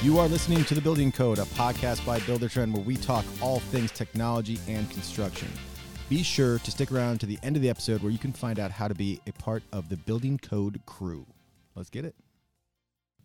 You are listening to The Building Code, a podcast by Buildertrend where we talk all things technology and construction. Be sure to stick around to the end of the episode where you can find out how to be a part of the Building Code crew. Let's get it.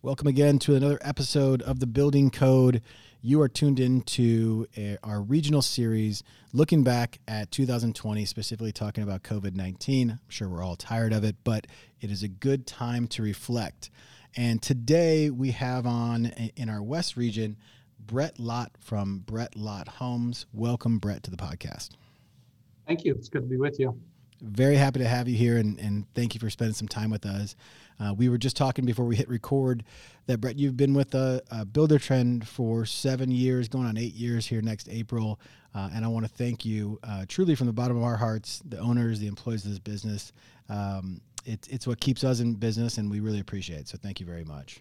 Welcome again to another episode of The Building Code. You are tuned into a, uh, our regional series looking back at 2020, specifically talking about COVID 19. I'm sure we're all tired of it, but it is a good time to reflect. And today we have on in our West region Brett Lott from Brett Lott Homes. Welcome, Brett, to the podcast. Thank you. It's good to be with you. Very happy to have you here, and, and thank you for spending some time with us. Uh, we were just talking before we hit record that Brett, you've been with a, a Buildertrend for seven years, going on eight years here next April, uh, and I want to thank you uh, truly from the bottom of our hearts, the owners, the employees of this business. Um, it's it's what keeps us in business, and we really appreciate it. So thank you very much.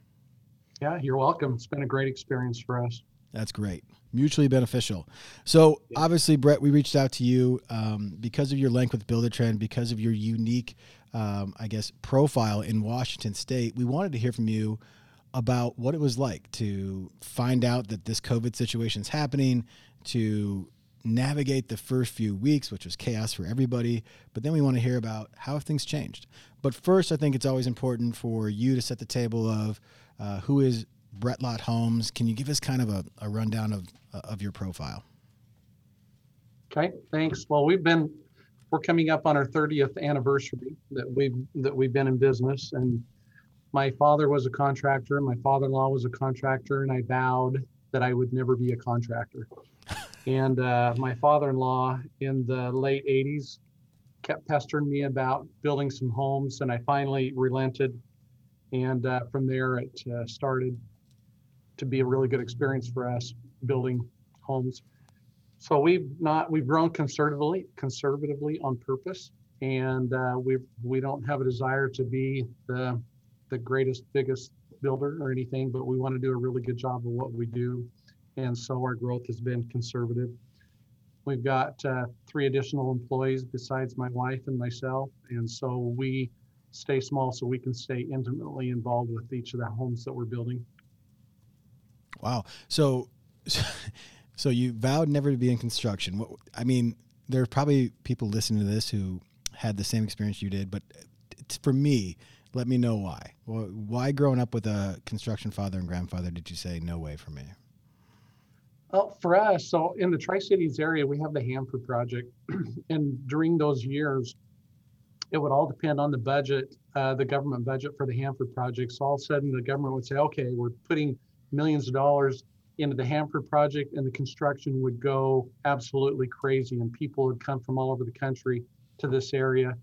Yeah, you're welcome. It's been a great experience for us. That's great. Mutually beneficial. So obviously, Brett, we reached out to you um, because of your link with Buildertrend, because of your unique, um, I guess, profile in Washington State. We wanted to hear from you about what it was like to find out that this COVID situation is happening, to navigate the first few weeks, which was chaos for everybody. But then we want to hear about how things changed. But first, I think it's always important for you to set the table of uh, who is Brett Lott Homes. Can you give us kind of a, a rundown of uh, of your profile? Okay, thanks. Well, we've been we're coming up on our 30th anniversary that we've that we've been in business, and my father was a contractor, my father-in-law was a contractor, and I vowed that I would never be a contractor. And uh, my father-in-law in the late 80s kept pestering me about building some homes, and I finally relented. And uh, from there, it uh, started to be a really good experience for us building homes. So we've not we've grown conservatively, conservatively on purpose, and uh, we we don't have a desire to be the the greatest, biggest builder or anything, but we want to do a really good job of what we do and so our growth has been conservative. We've got uh, three additional employees besides my wife and myself, and so we stay small so we can stay intimately involved with each of the homes that we're building. Wow. So, so you vowed never to be in construction. What, I mean, there are probably people listening to this who had the same experience you did, but for me, let me know why. Why growing up with a construction father and grandfather did you say no way for me? Well, for us, so in the Tri Cities area, we have the Hanford project. and during those years, it would all depend on the budget, uh, the government budget for the Hanford project. So all of a sudden, the government would say, okay, we're putting millions of dollars into the Hanford project, and the construction would go absolutely crazy. And people would come from all over the country to this area.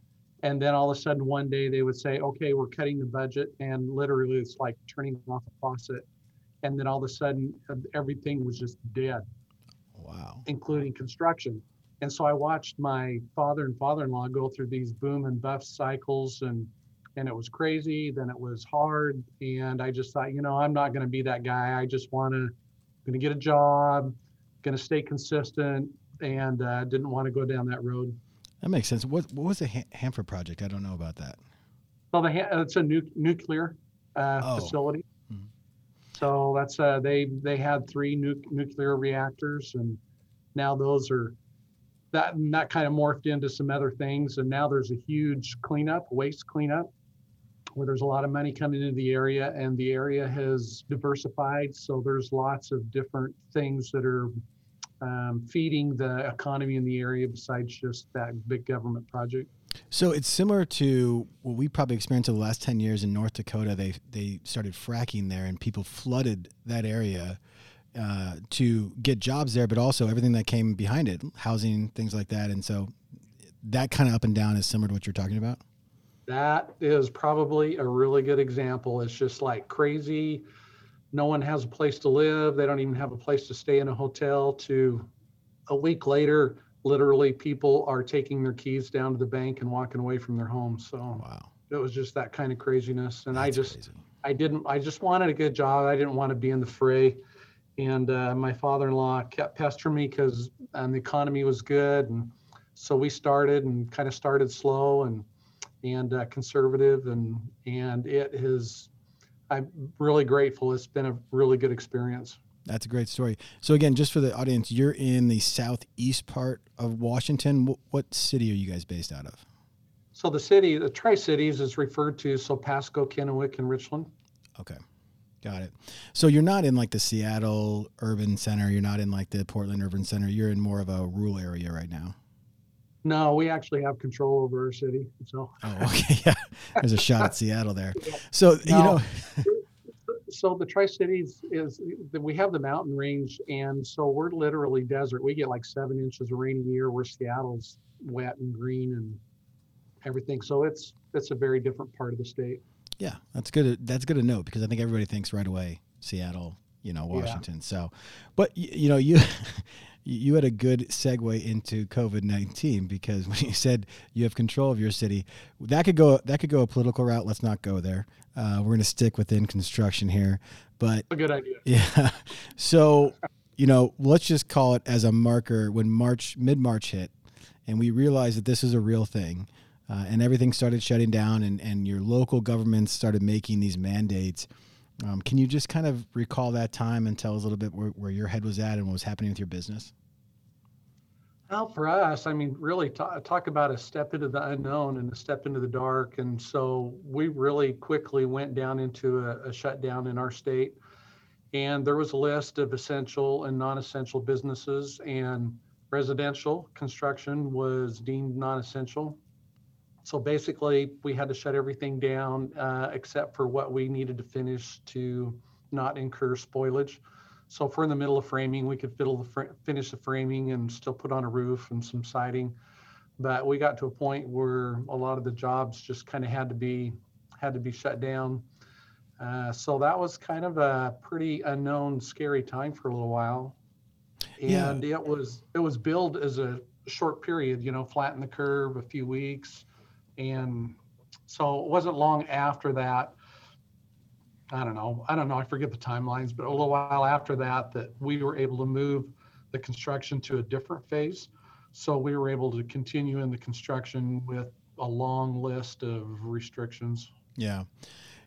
And then all of a sudden, one day they would say, okay, we're cutting the budget. And literally, it's like turning off a faucet and then all of a sudden everything was just dead. Wow. Including construction. And so i watched my father and father-in-law go through these boom and bust cycles and and it was crazy then it was hard and i just thought you know i'm not going to be that guy. I just want to going to get a job going to stay consistent and uh, didn't want to go down that road. That makes sense. What what was the hanford project? I don't know about that. Well the it's a nu- nuclear uh, oh. facility so that's uh, they they had three nu- nuclear reactors, and now those are that that kind of morphed into some other things. And now there's a huge cleanup, waste cleanup, where there's a lot of money coming into the area, and the area has diversified. So there's lots of different things that are um, feeding the economy in the area besides just that big government project. So it's similar to what we probably experienced in the last ten years in North Dakota. They they started fracking there, and people flooded that area uh, to get jobs there, but also everything that came behind it, housing, things like that. And so that kind of up and down is similar to what you're talking about. That is probably a really good example. It's just like crazy. No one has a place to live. They don't even have a place to stay in a hotel. To a week later, literally people are taking their keys down to the bank and walking away from their homes. So wow. it was just that kind of craziness. And That's I just, crazy. I didn't, I just wanted a good job. I didn't want to be in the fray. And uh, my father-in-law kept pestering me because um, the economy was good. And so we started and kind of started slow and, and uh, conservative and, and it has I'm really grateful. It's been a really good experience. That's a great story. So again, just for the audience, you're in the southeast part of Washington. What, what city are you guys based out of? So the city, the Tri Cities, is referred to so Pasco, Kennewick, and Richland. Okay. Got it. So you're not in like the Seattle urban center. You're not in like the Portland urban center. You're in more of a rural area right now. No, we actually have control over our city. So. Oh, okay. Yeah. There's a shot at Seattle there. So no, you know. so the Tri Cities is we have the mountain range, and so we're literally desert. We get like seven inches of rain a year. Where Seattle's wet and green and everything. So it's it's a very different part of the state. Yeah, that's good. That's good to know because I think everybody thinks right away Seattle, you know, Washington. Yeah. So, but you know, you you had a good segue into COVID nineteen because when you said you have control of your city, that could go that could go a political route. Let's not go there. Uh, we're going to stick within construction here, but a good idea. Yeah. So, you know, let's just call it as a marker when March mid March hit, and we realized that this is a real thing uh, and everything started shutting down, and, and your local governments started making these mandates. Um, can you just kind of recall that time and tell us a little bit where, where your head was at and what was happening with your business? Well, for us, I mean, really talk about a step into the unknown and a step into the dark. And so we really quickly went down into a, a shutdown in our state. And there was a list of essential and non essential businesses, and residential construction was deemed non essential. So basically, we had to shut everything down uh, except for what we needed to finish to not incur spoilage. So if we're in the middle of framing, we could the fr- finish the framing and still put on a roof and some siding. But we got to a point where a lot of the jobs just kind of had to be had to be shut down. Uh, so that was kind of a pretty unknown, scary time for a little while. And yeah. it was it was billed as a short period, you know, flatten the curve, a few weeks and so it wasn't long after that. I don't know. I don't know. I forget the timelines, but a little while after that, that we were able to move the construction to a different phase. So we were able to continue in the construction with a long list of restrictions. Yeah.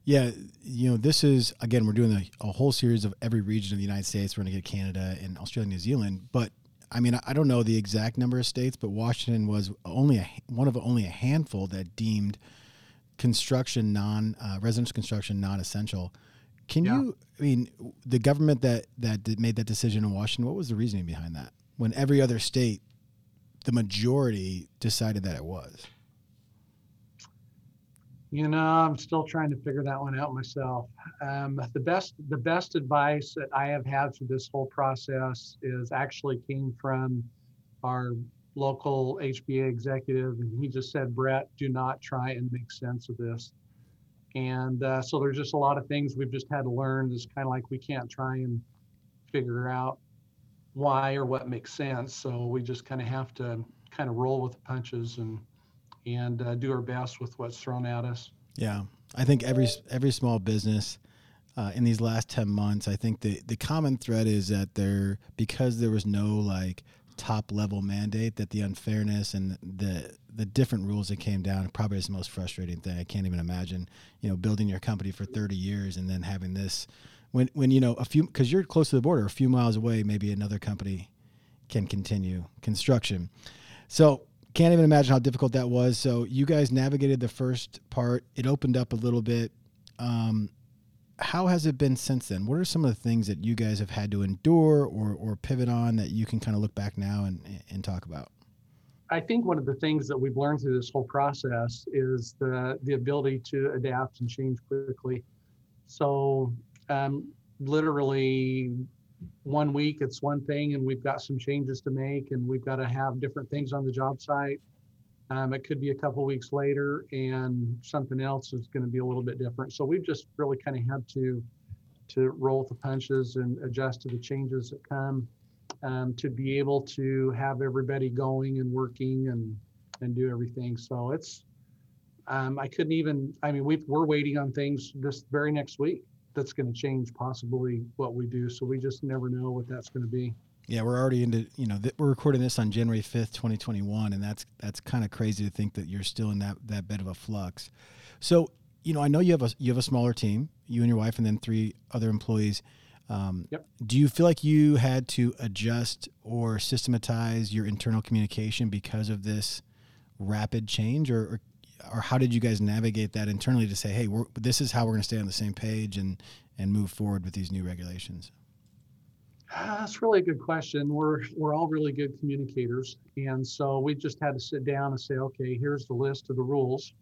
Yeah, you know, this is again, we're doing a, a, whole series of every region of the United States. We're going to get Canada and Australia, New Zealand, but I mean, I don't know the exact number of states, but Washington was only a, one of only a handful that deemed construction non uh, residential construction non essential. Can yeah. you? I mean, the government that that made that decision in Washington. What was the reasoning behind that? When every other state, the majority decided that it was. You know, I'm still trying to figure that one out myself. Um, the best the best advice that I have had through this whole process is actually came from our local HBA executive, and he just said, "Brett, do not try and make sense of this." And uh, so there's just a lot of things we've just had to learn. It's kind of like we can't try and figure out why or what makes sense. So we just kind of have to kind of roll with the punches and and uh, do our best with what's thrown at us. Yeah, I think every every small business uh, in these last ten months, I think the the common thread is that there because there was no like top level mandate that the unfairness and the the different rules that came down probably is the most frustrating thing. I can't even imagine, you know, building your company for 30 years and then having this when when you know a few because you're close to the border, a few miles away, maybe another company can continue construction. So can't even imagine how difficult that was. So you guys navigated the first part. It opened up a little bit. Um, how has it been since then? What are some of the things that you guys have had to endure or, or pivot on that you can kind of look back now and, and talk about? I think one of the things that we've learned through this whole process is the the ability to adapt and change quickly. So, um, literally one week it's one thing and we've got some changes to make and we've got to have different things on the job site. Um, it could be a couple weeks later and something else is going to be a little bit different. So we've just really kind of had to to roll with the punches and adjust to the changes that come um, to be able to have everybody going and working and and do everything. So it's um, I couldn't even. I mean, we we're waiting on things this very next week that's going to change possibly what we do. So we just never know what that's going to be. Yeah, we're already into you know th- we're recording this on January fifth, twenty twenty one, and that's that's kind of crazy to think that you're still in that that bit of a flux. So you know, I know you have a you have a smaller team, you and your wife, and then three other employees. Um, yep. Do you feel like you had to adjust or systematize your internal communication because of this rapid change, or, or, or how did you guys navigate that internally to say, hey, this is how we're going to stay on the same page and and move forward with these new regulations? Uh, that's really a good question. We're we're all really good communicators, and so we just had to sit down and say, okay, here's the list of the rules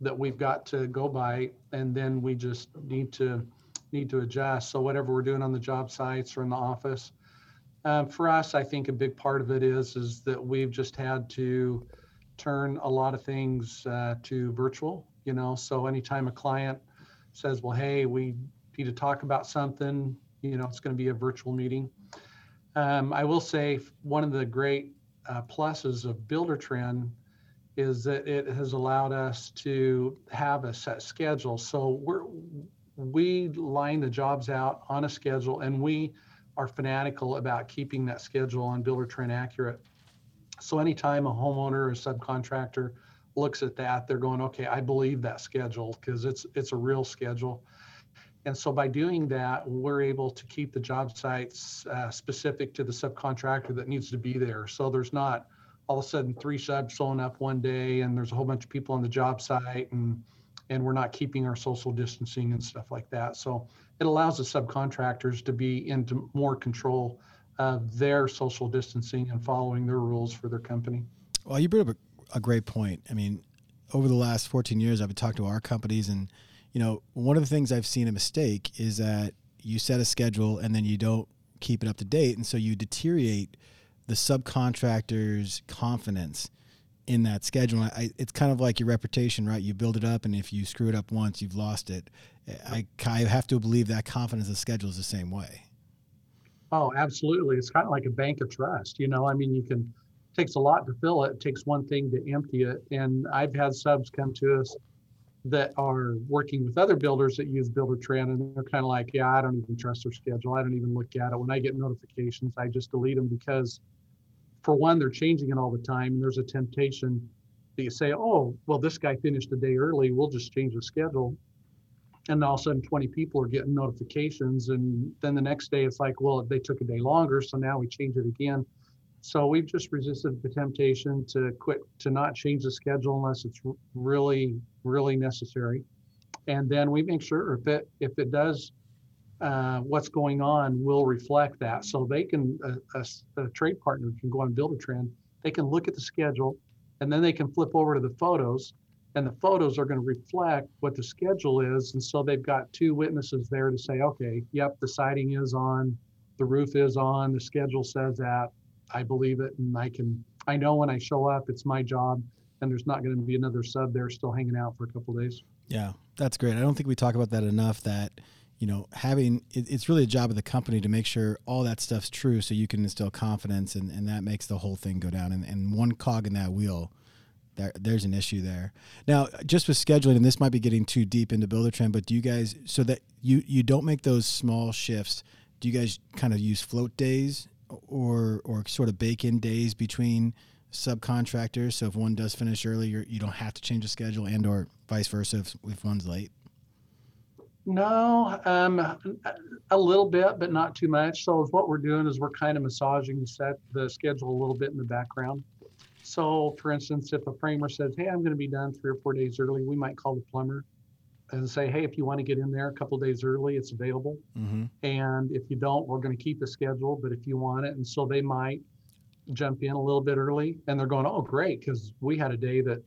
that we've got to go by, and then we just need to need to adjust. So whatever we're doing on the job sites or in the office, um, for us, I think a big part of it is is that we've just had to turn a lot of things uh, to virtual. You know, so anytime a client says, "Well, hey, we need to talk about something," you know, it's going to be a virtual meeting. Um, I will say one of the great uh, pluses of Buildertrend is that it has allowed us to have a set schedule. So we're we line the jobs out on a schedule, and we are fanatical about keeping that schedule on Buildertrend accurate. So anytime a homeowner or subcontractor looks at that, they're going, okay, I believe that schedule because it's it's a real schedule. And so by doing that, we're able to keep the job sites uh, specific to the subcontractor that needs to be there. So there's not all of a sudden three subs showing up one day and there's a whole bunch of people on the job site and and we're not keeping our social distancing and stuff like that. So it allows the subcontractors to be into more control of their social distancing and following their rules for their company. Well, you brought up a, a great point. I mean, over the last 14 years, I've talked to our companies, and you know, one of the things I've seen a mistake is that you set a schedule and then you don't keep it up to date, and so you deteriorate the subcontractor's confidence in that schedule. I, it's kind of like your reputation, right? You build it up, and if you screw it up once, you've lost it. I, I have to believe that confidence of schedule is the same way. Oh, absolutely. It's kind of like a bank of trust. You know, I mean, you can takes a lot to fill it. It takes one thing to empty it. And I've had subs come to us that are working with other builders that use Buildertrend, and they're kind of like, yeah, I don't even trust their schedule. I don't even look at it. When I get notifications, I just delete them because for one, they're changing it all the time. And there's a temptation that you say, oh, well, this guy finished a day early. We'll just change the schedule. And all of a sudden, 20 people are getting notifications. And then the next day, it's like, well, they took a day longer. So now we change it again. So we've just resisted the temptation to quit, to not change the schedule unless it's really, really necessary. And then we make sure if it if it does uh, what's going on will reflect that. So they can, a, a, a, trade partner can go on Buildertrend, they can look at the schedule, and then they can flip over to the photos, and the photos are going to reflect what the schedule is. And so they've got two witnesses there to say, okay, yep, the siding is on, the roof is on, the schedule says that, I believe it, and I can, I know when I show up, it's my job, and there's not going to be another sub there still hanging out for a couple days. Yeah, that's great. I don't think we talk about that enough. That you know, having it, it's really a job of the company to make sure all that stuff's true so you can instill confidence and, and that makes the whole thing go down. And, and one cog in that wheel, there, there's an issue there. Now, just with scheduling, and this might be getting too deep into Buildertrend, but do you guys, so that you, you don't make those small shifts, do you guys kind of use float days or, or sort of bake in days between subcontractors? So if one does finish early, you're, you do not have to change the schedule and or vice versa if, if one's late? No, um, a little bit, but not too much. So what we're doing is we're kind of massaging set the schedule a little bit in the background. So, for instance, if a framer says, "Hey, I'm going to be done three or four days early," we might call the plumber and say, "Hey, if you want to get in there a couple days early, it's available. Mm-hmm. And if you don't, we're going to keep the schedule. But if you want it, and so they might jump in a little bit early, and they're going, "Oh, great!" Because we had a day that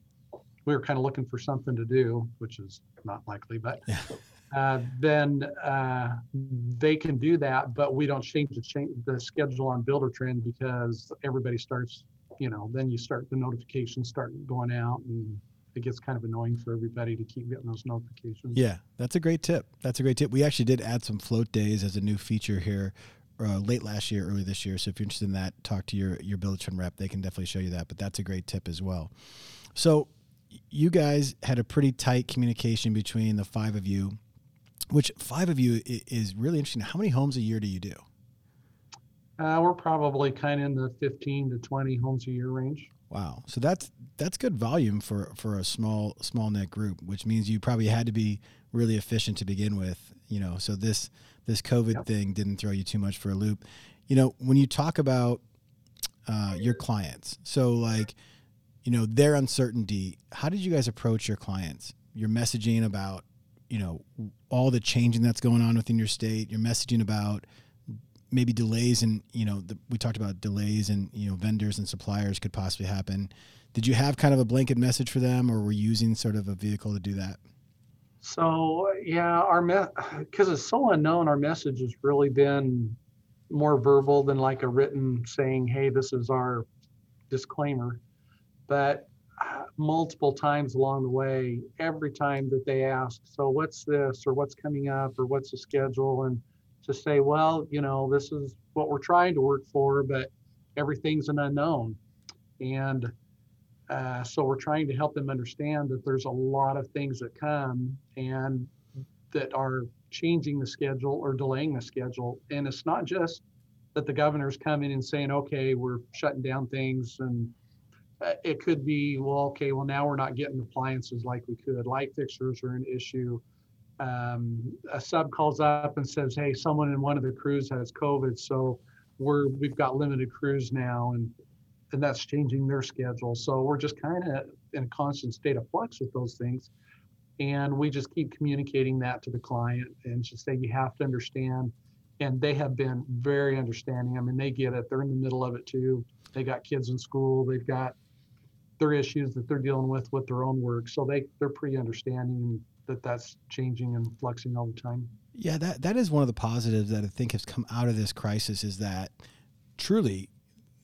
we were kind of looking for something to do, which is not likely, but. Yeah uh, then uh, they can do that. But we don't change the, change the schedule on Buildertrend because everybody starts, you know, then you start the notifications start going out and it gets kind of annoying for everybody to keep getting those notifications. Yeah, that's a great tip. That's a great tip. We actually did add some float days as a new feature here uh, late last year, early this year. So if you're interested in that, talk to your your Buildertrend rep. They can definitely show you that. But that's a great tip as well. So you guys had a pretty tight communication between the five of you which five of you is really interesting. How many homes a year do you do? Uh, we're probably kind of in the 15 to 20 homes a year range. Wow. So that's that's good volume for for a small small net group, which means you probably had to be really efficient to begin with. You know, so this this COVID yep. thing didn't throw you too much for a loop. You know, when you talk about uh, your clients, so like, you know, their uncertainty. How did you guys approach your clients? Your messaging about, you know, all the changing that's going on within your state. Your messaging about maybe delays and you know the, we talked about delays and you know vendors and suppliers could possibly happen. Did you have kind of a blanket message for them or were you using sort of a vehicle to do that? So yeah our because me- it's so unknown our message has really been more verbal than like a written saying hey this is our disclaimer. But uh, multiple times along the way every time that they ask so what's this or what's coming up or what's the schedule? And to say, well, you know, this is what we're trying to work for, but everything's an unknown. And uh, so we're trying to help them understand that there's a lot of things that come and that are changing the schedule or delaying the schedule. And it's not just that the governor's coming and saying, okay, we're shutting down things. And uh, it could be, well, okay, well, now we're not getting appliances like we could. Light fixtures are an issue um, a sub calls up and says, "Hey, someone in one of the crews has COVID, so we're we've got limited crews now, and and that's changing their schedule. So we're just kind of in a constant state of flux with those things, and we just keep communicating that to the client and just say you have to understand." And they have been very understanding. I mean, they get it. They're in the middle of it too. They got kids in school. They've got their issues that they're dealing with with their own work. So they they're pretty understanding that that's changing and fluxing all the time. Yeah, that that is one of the positives that I think has come out of this crisis is that truly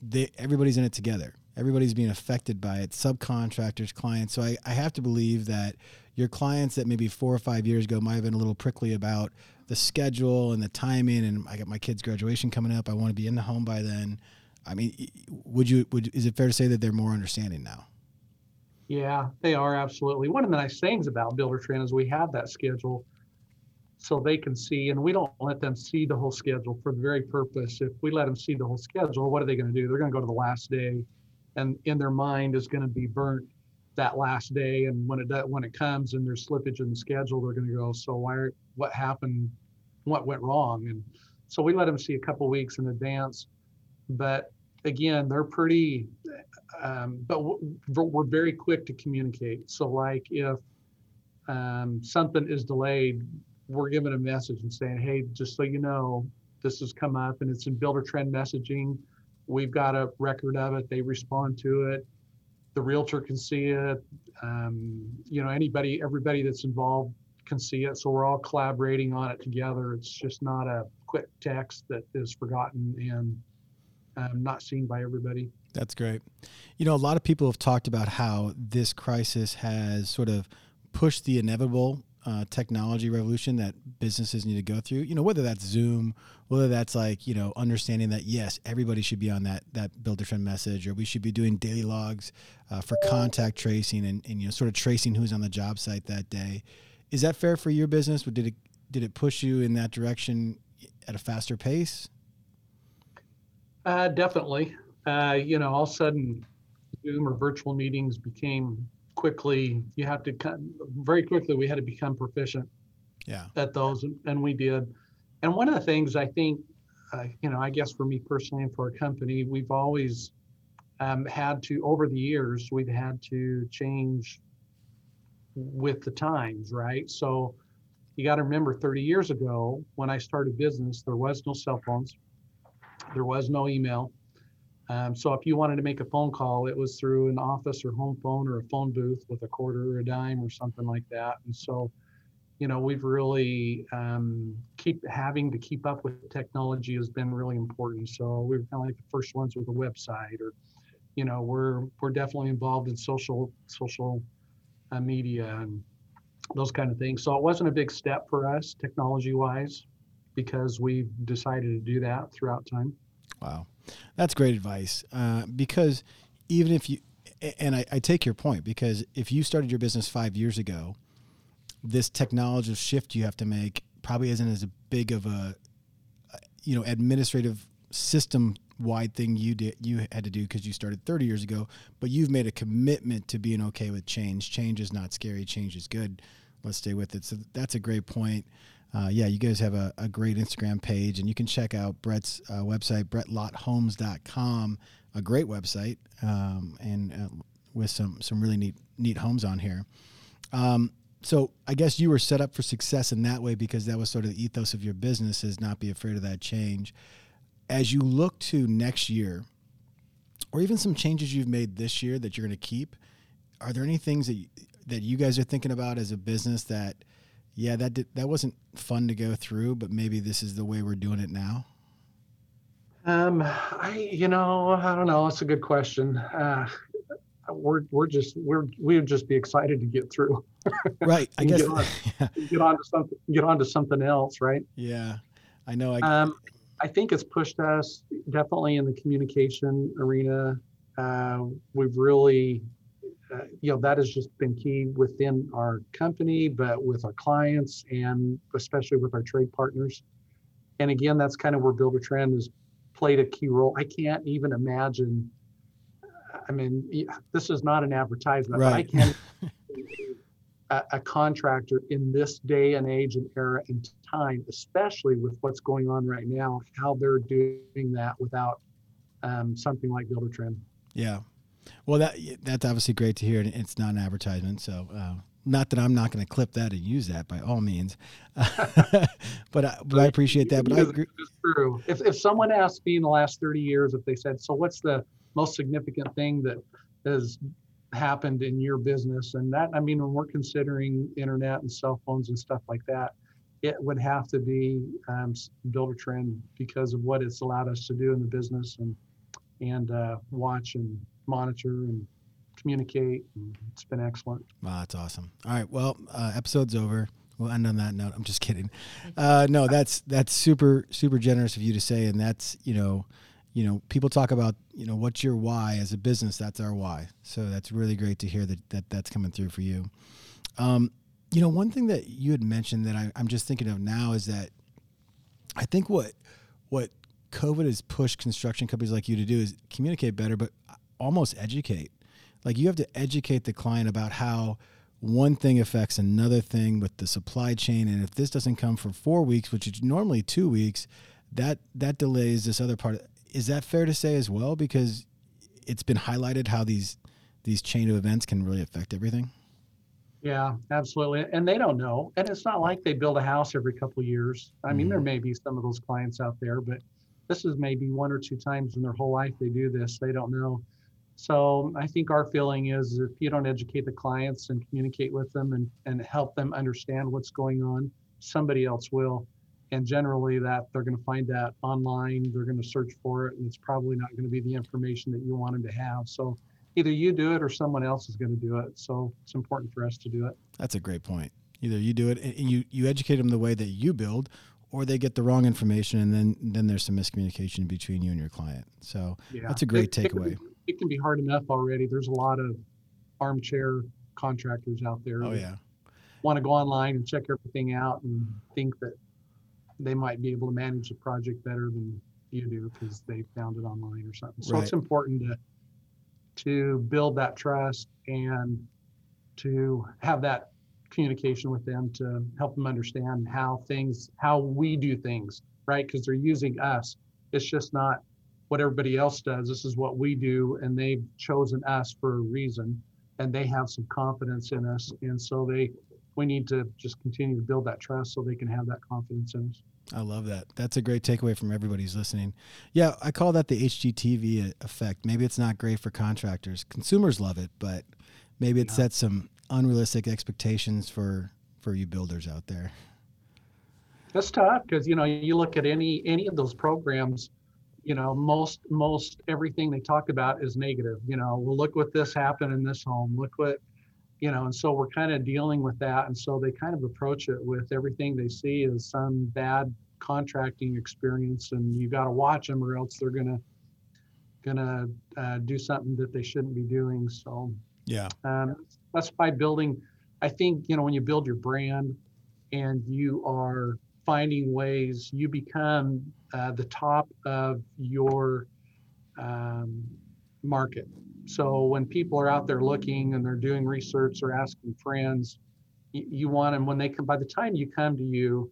they, everybody's in it together. Everybody's being affected by it, subcontractors, clients. So I, I have to believe that your clients that maybe four or five years ago might have been a little prickly about the schedule and the timing and I got my kid's graduation coming up. I want to be in the home by then. I mean, would you would is it fair to say that they're more understanding now? Yeah, they are absolutely. One of the nice things about Buildertrend is we have that schedule so they can see, and we don't let them see the whole schedule for the very purpose. If we let them see the whole schedule, what are they going to do? They're going to go to the last day, and in their mind is going to be burnt that last day. And when it when it comes and there's slippage in the schedule, they're going to go, so why? What happened? What went wrong? And so we let them see a couple weeks in advance. But again, they're pretty um, but we're very quick to communicate. So, like if um, something is delayed, we're giving a message and saying, "Hey, just so you know, this has come up and it's in Buildertrend messaging. We've got a record of it. They respond to it. The realtor can see it. Um, you know, anybody, everybody that's involved can see it. So we're all collaborating on it together. It's just not a quick text that is forgotten and um, not seen by everybody. That's great. You know, a lot of people have talked about how this crisis has sort of pushed the inevitable uh, technology revolution that businesses need to go through. You know, whether that's Zoom, whether that's like you know understanding that yes, everybody should be on that that Buildertrend message, or we should be doing daily logs uh, for contact tracing and, and you know sort of tracing who's on the job site that day. Is that fair for your business? Did it did it push you in that direction at a faster pace? Uh, definitely uh, you know, all of a sudden, Zoom or virtual meetings became quickly. You have to come, very quickly. We had to become proficient. Yeah. At those, and we did. And one of the things I think, uh, you know, I guess for me personally and for our company, we've always um, had to over the years we've had to change with the times, right? So you got to remember 30 years ago when I started business, there was no cell phones, there was no email, um, so if you wanted to make a phone call, it was through an office or home phone or a phone booth with a quarter or a dime or something like that. And so, you know, we've really um, keep having to keep up with technology has been really important. So we were kind of like the first ones with a website, or, you know, we're we're definitely involved in social social uh, media and those kind of things. So it wasn't a big step for us technology wise because we've decided to do that throughout time. Wow. That's great advice uh, because even if you, and I, I, take your point because if you started your business five years ago, this technology shift you have to make probably isn't as big of a, you know, administrative system wide thing you did you had to do because you started 30 years ago but you've made a commitment to being okay with change. Change is not scary. Change is good. Let's stay with it. So that's a great point uh, yeah you guys have a, a, great instagram page and you can check out brett's uh, website brettlothomes.com a great website um, and uh, with some some really neat neat homes on here um, so I guess you were set up for success in that way because that was sort of the ethos of your business is not be afraid of that change. As you look to next year, or even some changes you've made this year that you're going to keep, are there any things that you, that you guys are thinking about as a business that, yeah, that did, that wasn't fun to go through, but maybe this is the way we're doing it now? Um, I, you know, I don't know. It's a good question. Uh, we're we're just we're we would just be excited to get through. right. I guess get on, yeah. get on to something get on to something else, right? Yeah. I know I um I think it's pushed us definitely in the communication arena. Uh, we've really uh, you know that has just been key within our company but with our clients and especially with our trade partners and again that's kind of where Buildertrend has played a key role i can't even imagine I mean, this is not an advertisement, right. but I can a, a, contractor in this day and age and era and time, especially with what's going on right now, how they're doing that without um, something like Buildertrend. Yeah. Well, that that's obviously great to hear, and it's not an advertisement, so uh, not that I'm not going to clip that and use that by all means, but I, but I appreciate that. But I agree. It's true. If if someone asked me in the last 30 years, if they said, "So what's the most significant thing that has happened in your business and that i mean when we're considering internet and cell phones and stuff like that it would have to be um, Buildertrend because of what it's allowed us to do in the business and and uh, watch and monitor and communicate and it's been excellent wow that's awesome all right well uh, episode's over we'll end on that note i'm just kidding uh, no that's that's super super generous of you to say and that's you know you know, people talk about, you know, what's your why as a business? That's our why. So that's really great to hear that, that that's coming through for you. Um, you know, one thing that you had mentioned that I, I'm just thinking of now is that I think what what COVID has pushed construction companies like you to do is communicate better, but almost educate. Like you have to educate the client about how one thing affects another thing with the supply chain, and if this doesn't come for four weeks, which is normally two weeks, that that delays this other part is that fair to say as well? Because it's been highlighted how these these chain of events can really affect everything. Yeah, absolutely. And they don't know. And it's not like they build a house every couple of years. I mean, mm-hmm. there may be some of those clients out there, but this is maybe one or two times in their whole life they do this. They don't know. So I think our feeling is if you don't educate the clients and communicate with them and, and help them understand what's going on, somebody else will. And generally that they're going to find that online they're going to search for it and it's probably not going to be the information that you want them to have. So either you do it or someone else is going to do it. So it's important for us to do it. That's a great point. Either you do it and you you educate them the way that you build or they get the wrong information and then then there's some miscommunication between you and your client. So yeah. that's a great it, takeaway. it, it can be hard enough already there's a lot of armchair contractors out there oh yeah want to go online and check everything out and think that they might be able to manage the project better than you do because they found it online or something. So right. it's important to to build that trust and to have that communication with them to help them understand how things how we do things right because they're using us it's just not what everybody else does this is what we do and they've chosen us for a reason and they have some confidence in us and so they we need to just continue to build that trust so they can have that confidence in us. I love that. That's a great takeaway from everybody's listening. Yeah, I call that the HGTV effect. Maybe it's not great for contractors. Consumers love it, but maybe it yeah. sets some unrealistic expectations for for you builders out there. That's tough because you know you look at any any of those programs, you know most most everything they talk about is negative. You know, well look what this happened in this home. Look what you know, and so we're kind of dealing with that. And so they kind of approach it with everything they see as some bad contracting experience, and you got to watch them, or else they're gonna gonna uh, do something that they shouldn't be doing. So yeah, um, that's by building. I think you know when you build your brand and you are finding ways, you become uh, the top of your um, market. So when people are out there looking and they're doing research or asking friends, you, you want them when they come. By the time you come to you,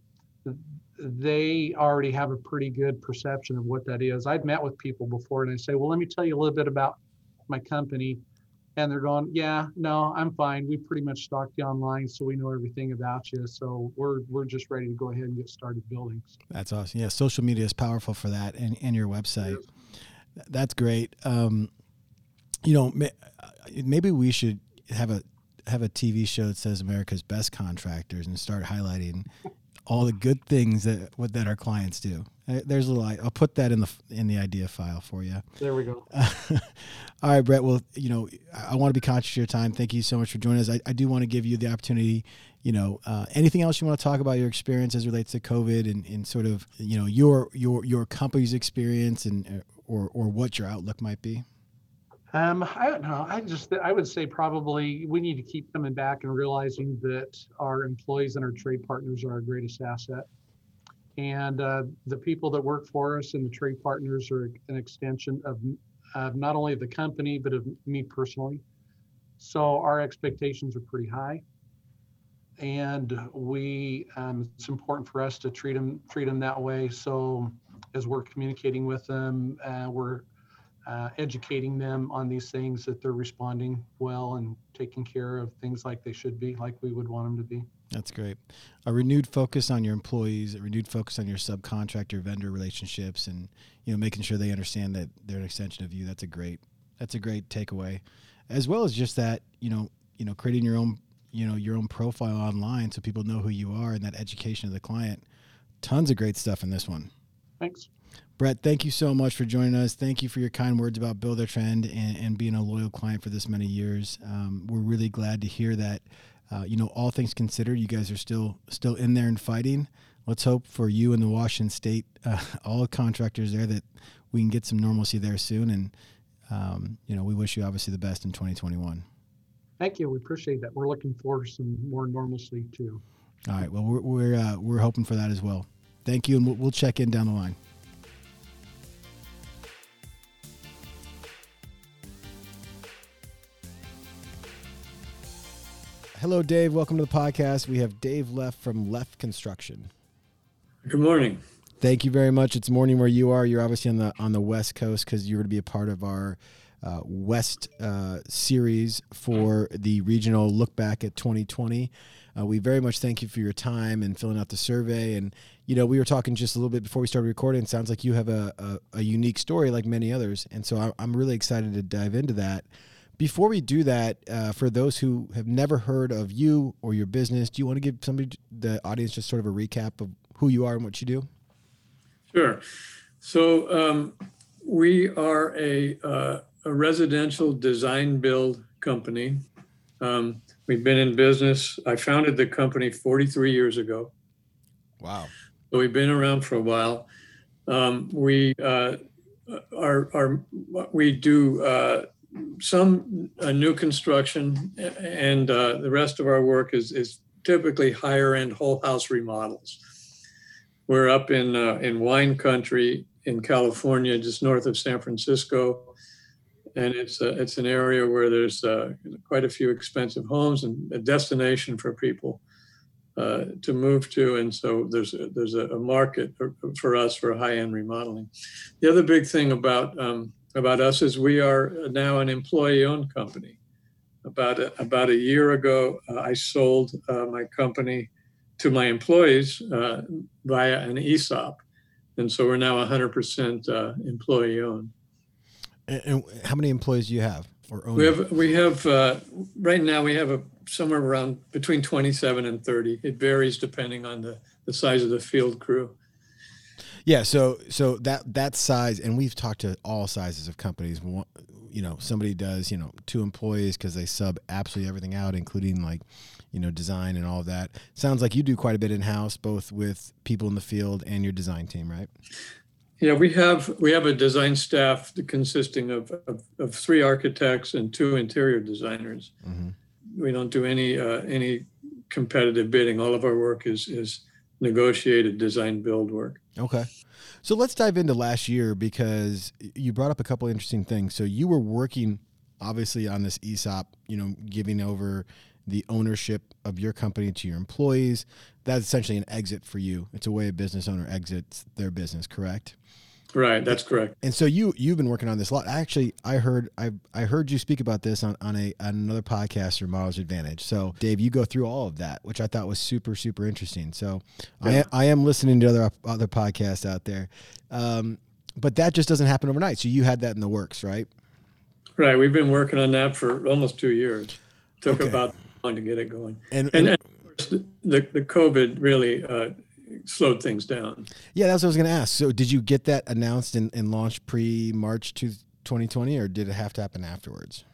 they already have a pretty good perception of what that is. I've met with people before and I say, well, let me tell you a little bit about my company. And they're going, yeah, no, I'm fine. We pretty much stocked you online, so we know everything about you. So we're we're just ready to go ahead and get started building. That's awesome. Yeah, social media is powerful for that, and and your website. That's great. Um, you know, maybe we should have a have a TV show that says America's Best Contractors and start highlighting all the good things that what that our clients do. Uh, there's a little. I'll put that in the in the idea file for you. There we go. all right, Brett. Well, you know, I want to be conscious of your time. Thank you so much for joining us. I, I do want to give you the opportunity. You know, uh, anything else you want to talk about your experience as relates to COVID and, and sort of you know your your your company's experience and uh, or or what your outlook might be. Um, I don't know. I just I would say probably we need to keep coming back and realizing that our employees and our trade partners are our greatest asset, and uh, the people that work for us and the trade partners are an extension of, of not only the company but of me personally. So our expectations are pretty high, and we um, it's important for us to treat them treat them that way. So as we're communicating with them, uh, we're uh, educating them on these things that they're responding well and taking care of things like they should be, like we would want them to be. That's great. A renewed focus on your employees, a renewed focus on your subcontractor vendor relationships, and you know making sure they understand that they're an extension of you. That's a great. That's a great takeaway, as well as just that you know you know creating your own you know your own profile online so people know who you are and that education of the client. Tons of great stuff in this one. Thanks. Brett, thank you so much for joining us. Thank you for your kind words about Buildertrend and, and being a loyal client for this many years. Um, we're really glad to hear that. Uh, you know, all things considered, you guys are still still in there and fighting. Let's hope for you and the Washington State, uh, all contractors there, that we can get some normalcy there soon. And um, you know, we wish you obviously the best in 2021. Thank you. We appreciate that. We're looking forward to some more normalcy too. All right. Well, we're we're uh, we're hoping for that as well. Thank you, and we'll, we'll check in down the line. Hello, Dave. Welcome to the podcast. We have Dave Leff from Leff Construction. Good morning. Thank you very much. It's morning where you are. You're obviously on the on the West Coast because you're going to be a part of our uh, West uh, series for the regional look back at 2020. Uh, we very much thank you for your time and filling out the survey. And you know, we were talking just a little bit before we started recording. It sounds like you have a, a, a unique story like many others, and so I, I'm really excited to dive into that. Before we do that, uh, for those who have never heard of you or your business, do you want to give somebody, the audience, just sort of a recap of who you are and what you do? Sure. So um, we are a, uh, a residential design build company. Um, we've been in business. I founded the company 43 years ago. Wow. So we've been around for a while. Um, we uh, are, are we do uh, some uh, new construction, and uh, the rest of our work is is typically higher end whole house remodels. We're up in uh, in wine country in California, just north of San Francisco, and it's a, it's an area where there's uh, quite a few expensive homes and a destination for people uh, to move to, and so there's a, there's a market for us for high end remodeling. The other big thing about um, about us is we are now an employee-owned company. About a, about a year ago, uh, I sold uh, my company to my employees uh, via an ESOP, and so we're now 100% uh, employee-owned. And, and, how many employees do you have or own? We have we have uh, right now we have a somewhere around between 27 and 30. It varies depending on the the size of the field crew. Yeah, so so that that size, and we've talked to all sizes of companies. You know, somebody does you know two employees because they sub absolutely everything out, including like you know design and all of that. Sounds like you do quite a bit in house, both with people in the field and your design team, right? Yeah, we have we have a design staff consisting of of, of three architects and two interior designers. Mm-hmm. We don't do any uh, any competitive bidding. All of our work is is negotiated design build work. Okay. So let's dive into last year because you brought up a couple interesting things. So you were working obviously on this ESOP, you know, giving over the ownership of your company to your employees. That's essentially an exit for you. It's a way a business owner exits their business, correct? Right, that's correct. And so you you've been working on this a lot. Actually, I heard I I heard you speak about this on on a on another podcast or Models Advantage. So Dave, you go through all of that, which I thought was super super interesting. So yeah. I I am listening to other other podcasts out there, um, but that just doesn't happen overnight. So you had that in the works, right? Right. We've been working on that for almost two years. Took okay. about long to get it going. And and, and, and the the COVID really uh, slowed things down. Yeah, that's what I was going to ask. So, did you get that announced and, and launched pre March 2020, or did it have to happen afterwards?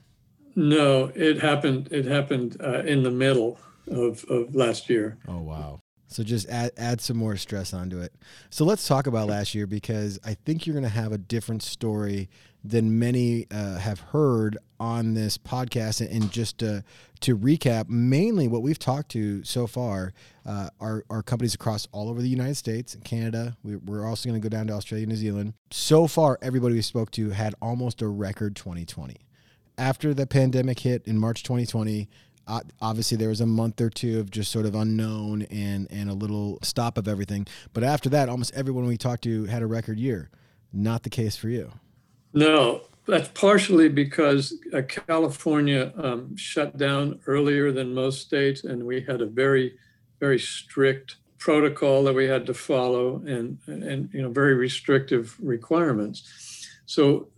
No, it happened. It happened uh, in the middle of, of last year. Oh wow! So just add add some more stress onto it. So let's talk about last year because I think you're going to have a different story than many uh, have heard on this podcast. And just to, to recap, mainly what we've talked to so far uh, are, are companies across all over the United States and Canada. We, we're also going to go down to Australia, and New Zealand. So far, everybody we spoke to had almost a record 2020. After the pandemic hit in March 2020, obviously there was a month or two of just sort of unknown and and a little stop of everything but after that almost everyone we talked to had a record year not the case for you no, that's partially because uh, California um, shut down earlier than most states, and we had a very, very strict protocol that we had to follow, and and you know very restrictive requirements. So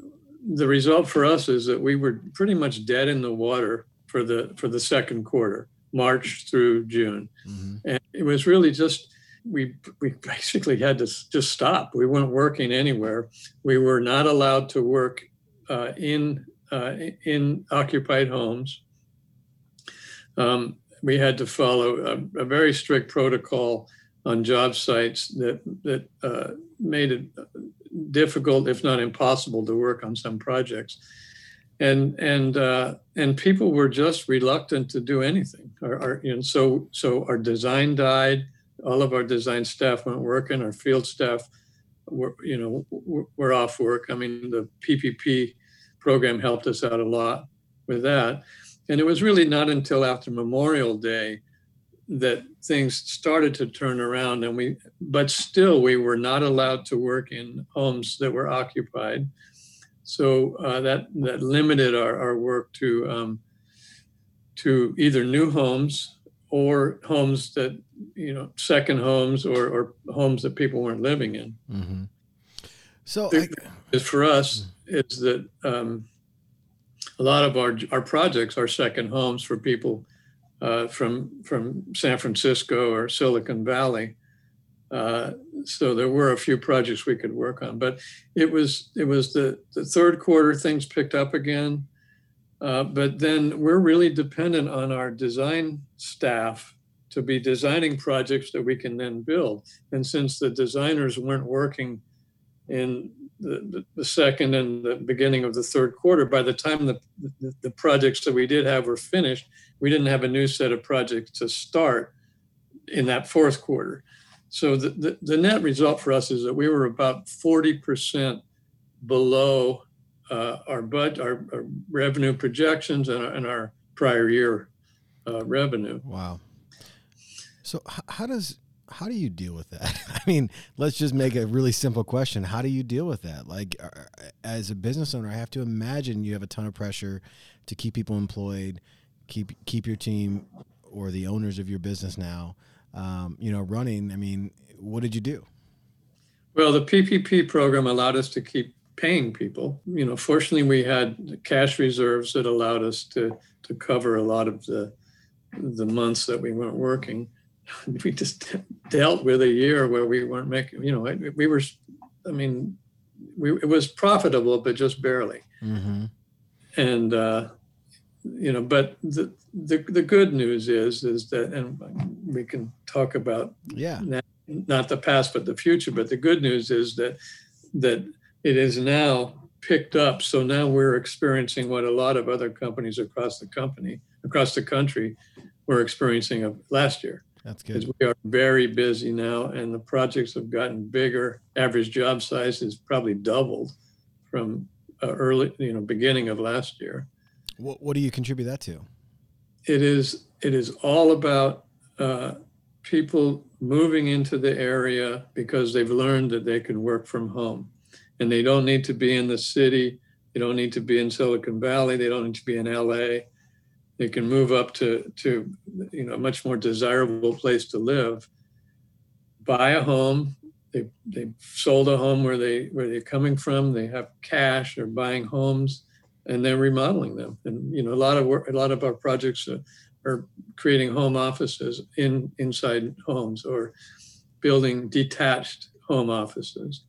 the result for us is that we were pretty much dead in the water for the for the second quarter, March through June, mm-hmm. and it was really just we we basically had to just stop. We weren't working anywhere. We were not allowed to work uh, in uh, in occupied homes. Um, we had to follow a, a, very strict protocol on job sites that that uh, made it difficult, if not impossible, to work on some projects. And and uh, and people were just reluctant to do anything. Our, our, know, so so our design died all of our design staff weren't working. Our field staff were, you know, were off work. I mean, the PPP program helped us out a lot with that. And it was really not until after Memorial Day that things started to turn around and we but still we were not allowed to work in homes that were occupied so uh, that that limited our, our work to um, to either new homes or homes that you know second homes or, or homes that people weren't living in. Mm-hmm. so I, for us is that um, a lot of our our projects are second homes for people uh, from from san francisco or silicon valley. Uh, so there were a few projects we could work on but it was it was the the third quarter things picked up again. Uh, but then we're really dependent on our design staff to be designing projects that we can then build. And since the designers weren't working in the, the second and the beginning of the third quarter, by the time the, the, the projects that we did have were finished, we didn't have a new set of projects to start in that fourth quarter. So the, the, the net result for us is that we were about 40% below uh, our budget, our, our, revenue projections, and our, and our prior year uh, revenue. Wow. So how does how do you deal with that? I mean, let's just make a really simple question. How do you deal with that? Like, uh, as a business owner, I have to imagine you have a ton of pressure to keep people employed, keep keep your team or the owners of your business now, um, you know, running. I mean, what did you do? Well, the PPP program allowed us to keep paying people. You know, fortunately, we had cash reserves that allowed us to to cover a lot of the the months that we weren't working. We just dealt with a year where we weren't making. You know, we were. I mean, we it was profitable, but just barely. Mm-hmm. And uh, you know, but the, the the good news is is that, and we can talk about yeah. not the past but the future. But the good news is that that it is now picked up. So now we're experiencing what a lot of other companies across the company, across the country, were experiencing of last year. That's because good. we are very busy now and the projects have gotten bigger. Average job size is probably doubled from uh, early, you know, beginning of last year. What, what do you contribute that to? It is it is all about uh, people moving into the area because they've learned that they can work from home, and they don't need to be in the city. They don't need to be in Silicon Valley. They don't need to be in LA. They can move up to to you know a much more desirable place to live. Buy a home. They they sold a home where they where they're coming from. They have cash. They're buying homes, and they're remodeling them. And you know a lot of work. A lot of our projects are, are creating home offices in inside homes or building detached home offices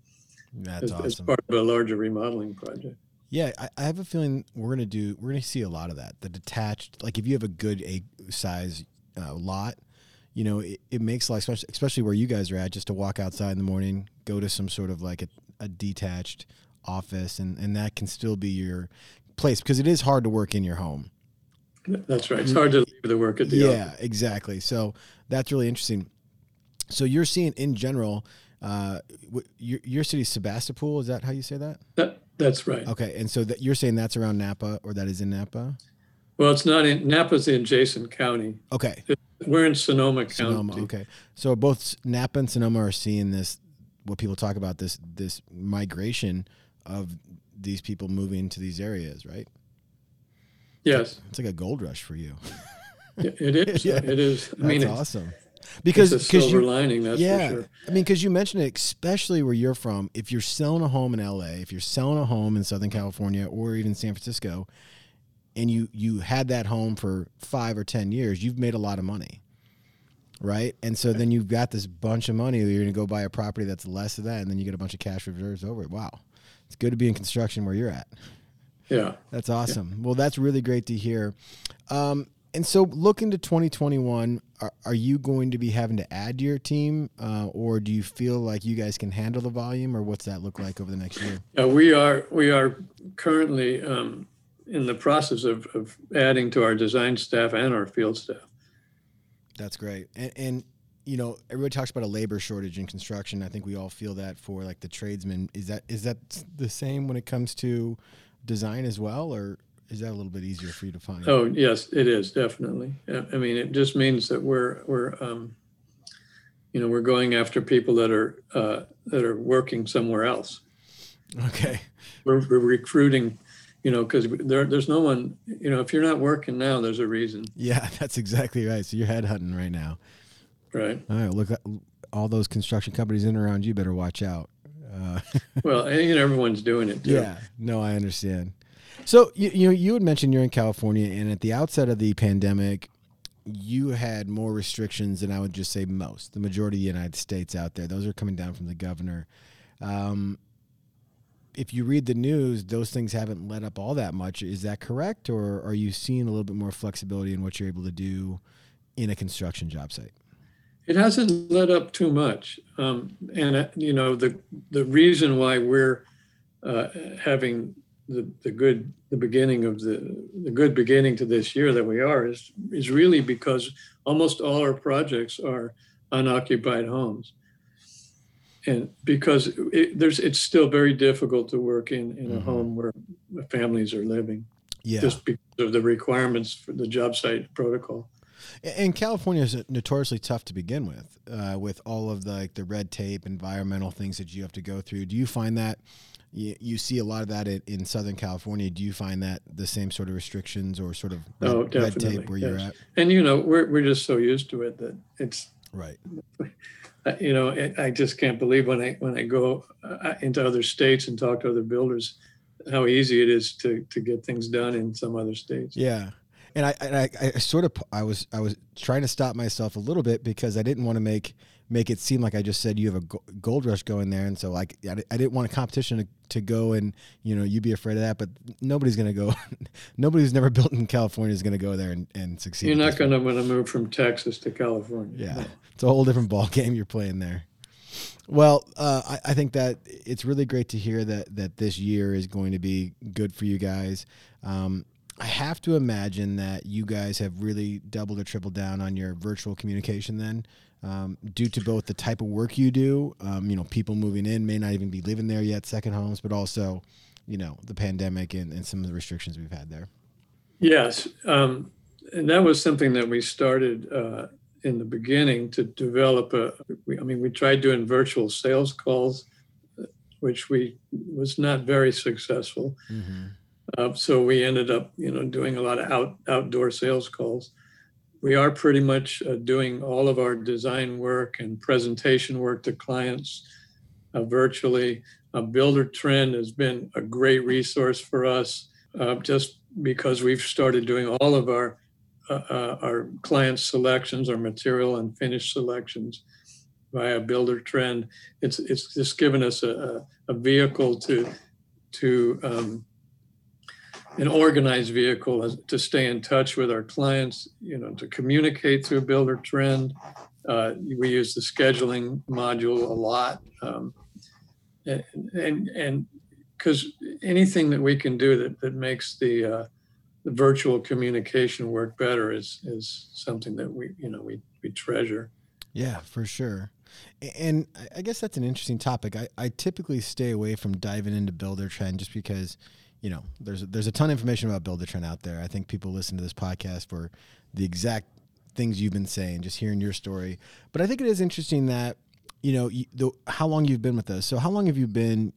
That's as, as part of a larger remodeling project. Yeah, I, I have a feeling we're gonna do. We're gonna see a lot of that. The detached, like if you have a good a size uh, lot, you know, it, it makes life, especially, especially where you guys are at, just to walk outside in the morning, go to some sort of like a, a detached office, and and that can still be your place because it is hard to work in your home. That's right. It's hard to leave the work at the yeah, office. exactly. So that's really interesting. So you're seeing in general, uh, your your city's Sebastopol. Is that how you say that? That, that's right. Okay, and so that you're saying that's around Napa, or that is in Napa. Well, it's not in Napa's in Jason County. Okay, We're in Sonoma, Sonoma. County. Okay, so both Napa and Sonoma are seeing this. What people talk about this this migration of these people moving to these areas, right? Yes, It's like a gold rush for you. it is. Yeah. It is. I That's mean, it's, awesome. it's Because a because silver you lining. That's yeah, for sure. I mean, because you mentioned it, especially where you're from. If you're selling a home in L.A., if you're selling a home in Southern California or even San Francisco, and you you had that home for five or ten years, you've made a lot of money, right? And so then you've got this bunch of money. You're going to go buy a property that's less of that, and then you get a bunch of cash reserves over it. Wow, it's good to be in construction where you're at. Yeah. That's awesome. Well, that's really great to hear. Um, and so, looking to 2021, are, are you going to be having to add to your team, uh, or do you feel like you guys can handle the volume, or what's that look like over the next year? Uh, we are we are currently um, in the process of, of adding to our design staff and our field staff. That's great. And, and you know, everybody talks about a labor shortage in construction. I think we all feel that for like the tradesmen. Is that is that the same when it comes to design as well, or is that a little bit easier for you to find? Oh yes, it is definitely. I mean, it just means that we're we're um, you know we're going after people that are uh, that are working somewhere else. Okay. We're, we're recruiting, you know, because there there's no one. You know, if you're not working now, there's a reason, Yeah, that's exactly right. So you're headhunting right now. right? All right, look, all those construction companies in around you better watch out. Uh, Well, and, everyone's doing it. Too. yeah, no, I understand. So you you know you had mentioned you're in California, and at the outset of the pandemic, you had more restrictions than I would just say most. The majority of the United States out there, those are coming down from the governor. Um, if you read the news, those things haven't let up all that much. Is that correct, or are you seeing a little bit more flexibility in what you're able to do in a construction job site? It hasn't let up too much, um, and uh, you know the the reason why we're uh, having the the good the beginning of the the good beginning to this year that we are is is really because almost all our projects are unoccupied homes, and because it, there's it's still very difficult to work in in a Mhm. home where families are living Yeah. just because of the requirements for the job site protocol. And California is notoriously tough to begin with, uh, with all of the like the red tape, environmental things that you have to go through. Do you find that you, you see a lot of that in, in Southern California? Do you find that the same sort of restrictions or sort of red, Oh, red tape where you're at? And you know, we're we're just so used to it that it's Right. uh, you know I- I just can't believe when I when I go uh, into other states and talk to other builders how easy it is to to get things done in some other states. Yeah. And I, and I, I sort of, I was, I was trying to stop myself a little bit because I didn't want to make, make it seem like I just said you have a gold rush going there, and so like I, I didn't want a competition to, to go and you know you be afraid of that, but nobody's gonna go, nobody who's never built in California is gonna go there and, and succeed. You're not going to want to move from Texas to California. Yeah, it's a whole different ball game you're playing there. Well, uh, I, I think that it's really great to hear that that this year is going to be good for you guys. Um, I have to imagine that you guys have really doubled or tripled down on your virtual communication then. Um, due to both the type of work you do, um, you know, people moving in may not even be living there yet, second homes, but also, you know, the pandemic and, and some of the restrictions we've had there. Yes, um, and that was something that we started uh, in the beginning to develop a. We, I mean, we tried doing virtual sales calls, which we was not very successful. Mm-hmm. Uh, so we ended up, you know, doing a lot of out outdoor sales calls we are pretty much uh, doing all of our design work and presentation work to clients uh, virtually. Uh, Buildertrend has been a great resource for us uh, just because we've started doing all of our uh, our client selections, our material and finish selections via Buildertrend. It's it's just given us a, a vehicle to to um, an organized vehicle to stay in touch with our clients, you know, to communicate through Buildertrend. Uh, we use the scheduling module a lot. Um, and and because anything that we can do that, that makes the, uh, the virtual communication work better is is something that we you know we we treasure. Yeah, for sure. And I guess that's an interesting topic. I, I typically stay away from diving into Buildertrend just because you know, there's there's a ton of information about Buildertrend out there. I think people listen to this podcast for the exact things you've been saying, just hearing your story. But I think it is interesting that you know you, the, how long you've been with us. So how long have you been?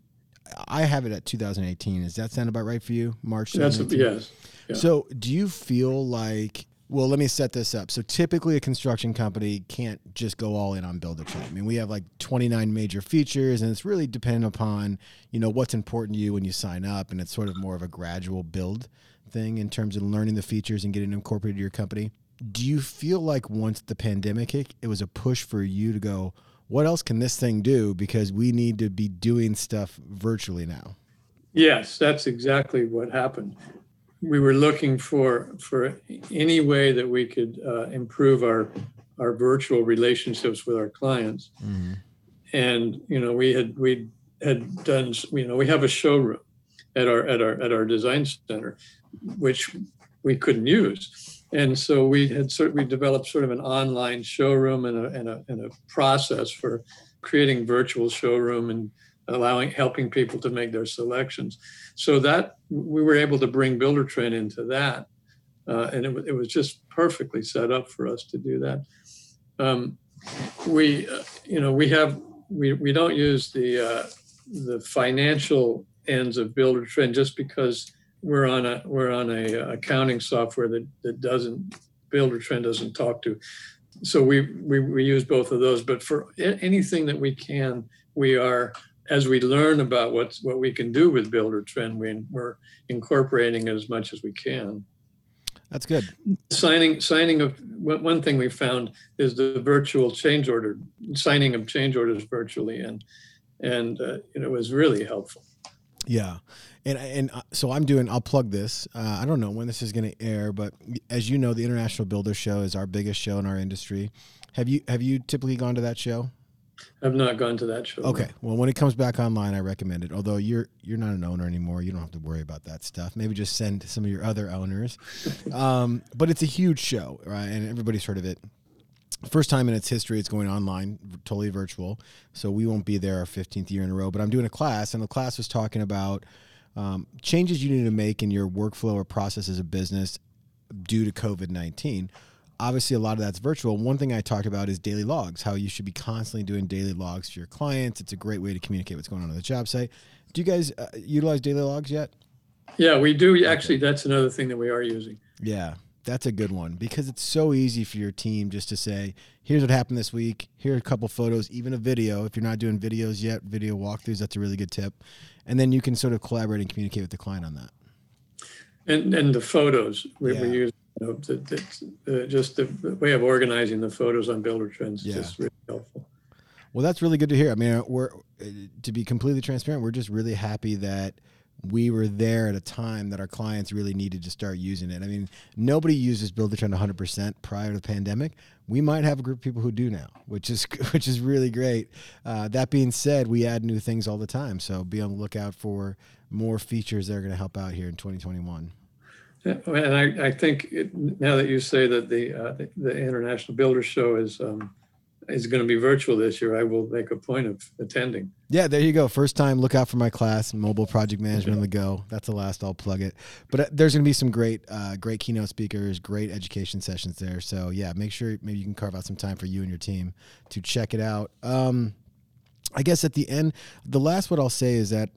I have it at 2018. Does that sound about right for you? March. That's yes. Yeah. So do you feel like well, let me set this up. So typically, a construction company can't just go all in on Buildertrend. I mean, we have like 29 major features, and it's really dependent upon you know what's important to you when you sign up, and it's sort of more of a gradual build thing in terms of learning the features and getting incorporated to your company. Do you feel like once the pandemic hit, it was a push for you to go, what else can this thing do? Because we need to be doing stuff virtually now. Yes, that's exactly what happened we were looking for for any way that we could uh, improve our our virtual relationships with our clients. Mm-hmm. And you know, we had we had done you know we have a showroom at our at our at our design center, which we couldn't use. And so we had sort we developed sort of an online showroom and a, and a, and a process for creating virtual showroom and allowing helping people to make their selections. So that we were able to bring builder Buildertrend into that, uh, and it, it, was just perfectly set up for us to do that. Um, we, uh, you know, we have we we don't use the uh, the financial ends of builder Buildertrend just because we're on a we're on a uh, accounting software that that doesn't Buildertrend doesn't talk to. So we, we we use both of those, but for anything that we can, we are as we learn about what's what we can do with Buildertrend, we, we're incorporating as much as we can. That's good. Signing signing of one thing we found is the virtual change order signing of change orders virtually, and and uh, you know, it was really helpful. Yeah. And, and uh, so I'm doing. I'll plug this. Uh, I don't know when this is going to air, but as you know, the International Builder Show is our biggest show in our industry. Have you have you typically gone to that show? I've not gone to that show. Okay. Well, when it comes back online, I recommend it. Although you're you're not an owner anymore, you don't have to worry about that stuff. Maybe just send some of your other owners. um, but it's a huge show, right? And everybody's heard of it. First time in its history, it's going online, totally virtual. So we won't be there our 15th year in a row. But I'm doing a class, and the class was talking about um, changes you need to make in your workflow or process as a business due to COVID 19 obviously a lot of that's virtual. One thing I talked about is daily logs, how you should be constantly doing daily logs for your clients. It's a great way to communicate what's going on on the job site. Do you guys uh, utilize daily logs yet? Yeah, we do. Actually, that's another thing that we are using. Yeah, that's a good one because it's so easy for your team just to say, here's what happened this week. Here are a couple photos, even a video. If you're not doing videos yet, video walkthroughs, that's a really good tip. And then you can sort of collaborate and communicate with the client on that. And and the photos we, yeah. we use you know, the, the, uh, just the way of organizing the photos on Buildertrend is yeah. just really helpful. Well, that's really good to hear. I mean, we're uh, to be completely transparent, we're just really happy that we were there at a time that our clients really needed to start using it. I mean, nobody uses Buildertrend 100% prior to the pandemic. We might have a group of people who do now, which is which is really great. Uh, that being said, we add new things all the time, so be on the lookout for more features that are going to help out here in 2021 And I, I think it, now that you say that the, uh, the, the International Builder Show is um, is going to be virtual this year, I will make a point of attending. Yeah, there you go. First time, look out for my class, mobile project management on the go. That's the last. I'll plug it. But uh, there's going to be some great, uh, great keynote speakers, great education sessions there. So yeah, make sure maybe you can carve out some time for you and your team to check it out. Um, I guess at the end, the last what I'll say is that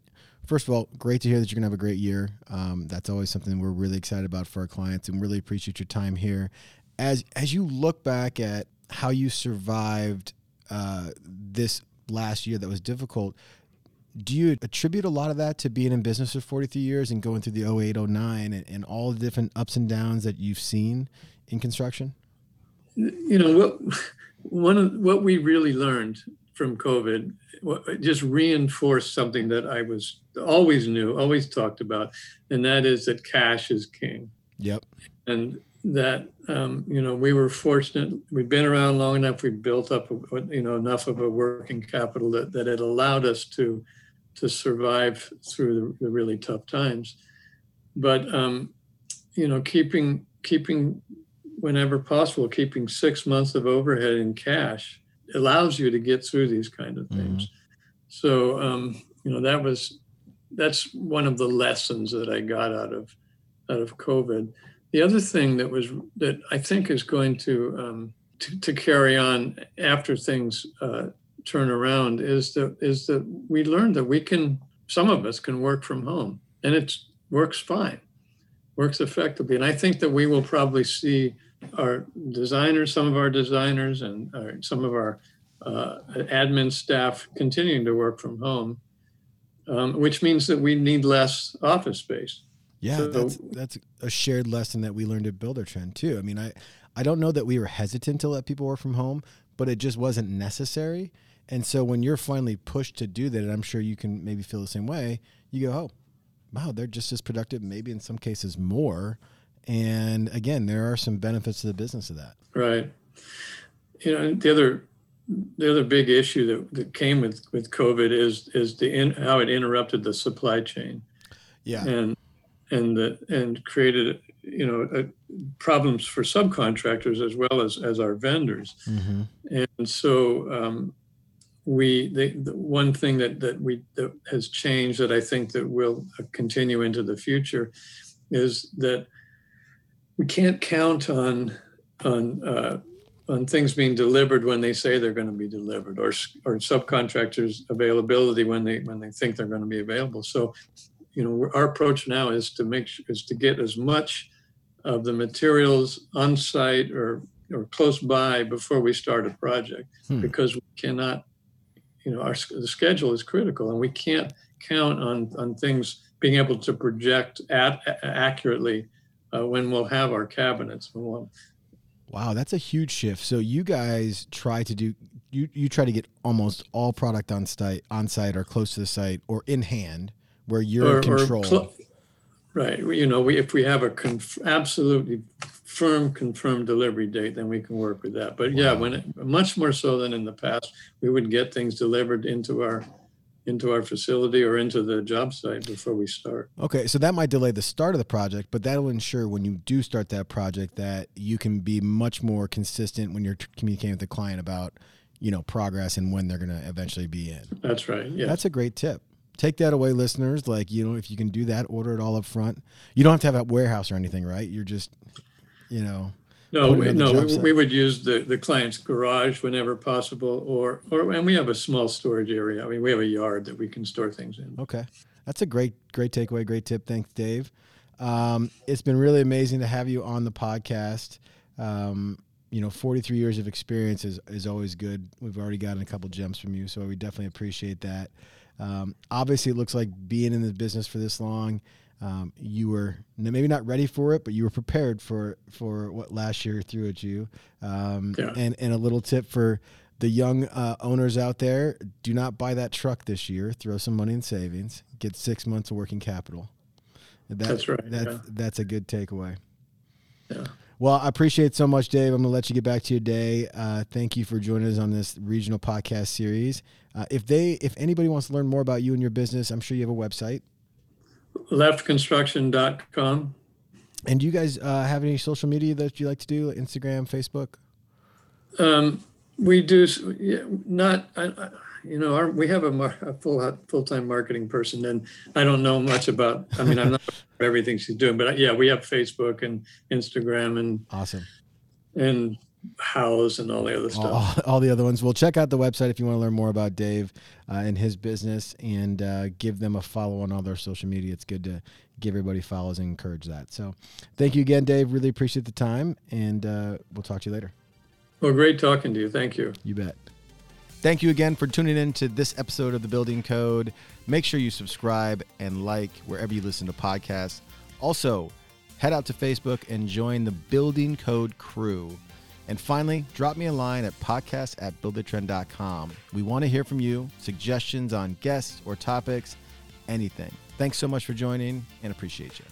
first of all, great to hear that you're gonna have a great year. Um, that's always something we're really excited about for our clients, and really appreciate your time here. As as you look back at how you survived uh, this last year that was difficult, do you attribute a lot of that to being in business for 43 years and going through the 08, 09 and, and all the different ups and downs that you've seen in construction? You know what one of what we really learned from COVID just reinforced something that I was always knew, always talked about, and that is that cash is king. Yep. And that um, you know we were fortunate. We've been around long enough. We built up you know enough of a working capital that that it allowed us to to survive through the, the really tough times. But um, you know, keeping keeping whenever possible, keeping six months of overhead in cash allows you to get through these kind of things. Mm-hmm. So um, you know that was that's one of the lessons that I got out of out of COVID. The other thing that was that I think is going to um, to, to, carry on after things uh, turn around is that is that we learned that we can some of us can work from home and it works fine, works effectively, and I think that we will probably see our designers, some of our designers, and our, uh, some of our uh, admin staff continuing to work from home, um, which means that we need less office space. Yeah, so, that's that's a shared lesson that we learned at Buildertrend too. I mean, I I don't know that we were hesitant to let people work from home, but it just wasn't necessary. And so when you're finally pushed to do that, and I'm sure you can maybe feel the same way, you go, oh, wow, they're just as productive, maybe in some cases more. And again, there are some benefits to the business of that. Right. You know, the other the other big issue that, that came with, with COVID is is the in, how it interrupted the supply chain. Yeah. And and the, and created you know uh, problems for subcontractors as well as as our vendors. Mm-hmm. And so um, we the, the, one thing that that we that has changed that I think that will continue into the future is that we can't count on on uh, on things being delivered when they say they're going to be delivered, or or subcontractors' availability when they when they think they're going to be available. So, you know, our approach now is to make is to get as much of the materials on site or or close by before we start a project, hmm. because we cannot, you know, our the schedule is critical, and we can't count on on things being able to project at, accurately uh, when we'll have our cabinets. We'll, wow, that's a huge shift. So you guys try to do you you try to get almost all product on site on site or close to the site or in hand where you're or, in control. Cl- right. You know, we, if we have a conf- absolutely firm confirmed delivery date, then we can work with that. But wow. yeah, when it, much more so than in the past, we would get things delivered into our into our facility or into the job site before we start. Okay, so that might delay the start of the project, but that'll ensure when you do start that project that you can be much more consistent when you're communicating with the client about, you know, progress and when they're going to eventually be in. That's right. Yeah. That's a great tip. Take that away, listeners. Like, you know, if you can do that, order it all up front. You don't have to have a warehouse or anything, right? You're just, you know, no, we, no, we, we, would use the, the client's garage whenever possible, or or and we have a small storage area. I mean, we have a yard that we can store things in. Okay, that's a great great takeaway, great tip. Thanks, Dave. Um, it's been really amazing to have you on the podcast. Um, you know, 43 years of experience is, is always good. We've already gotten a couple gems from you, so we definitely appreciate that. Um, obviously, it looks like being in the business for this long um, you were maybe not ready for it, but you were prepared for for what last year threw at you. Um, yeah. And and a little tip for the young uh, owners out there: do not buy that truck this year. Throw some money in savings. Get six months of working capital. That, that's right. That's yeah. that's a good takeaway. Yeah. Well, I appreciate so much, Dave. I'm going to let you get back to your day. Uh, thank you for joining us on this regional podcast series. Uh, if they, if anybody wants to learn more about you and your business, I'm sure you have a website leffconstruction.com. And do you guys uh, have any social media that you like to do, Instagram, Facebook? Um, we do yeah, not. I, I, you know, our, we have a, mar- a full full time marketing person, and I don't know much about. I mean, I'm not everything she's doing, but uh, yeah, we have Facebook and Instagram and Awesome. and Houzz and all the other stuff. all, all the other ones. Well, check out the website if you want to learn more about Dave uh, and his business, and uh, give them a follow on all their social media. It's good to give everybody follows and encourage that. So, thank you again, Dave. Really appreciate the time, and uh, we'll talk to you later. Well, great talking to you. Thank you. You bet. Thank you again for tuning in to this episode of the Building Code. Make sure you subscribe and like wherever you listen to podcasts. Also, head out to Facebook and join the Building Code crew. And finally, drop me a line at podcast at buildertrend.com. We want to hear from you, suggestions on guests or topics, anything. Thanks so much for joining and appreciate you.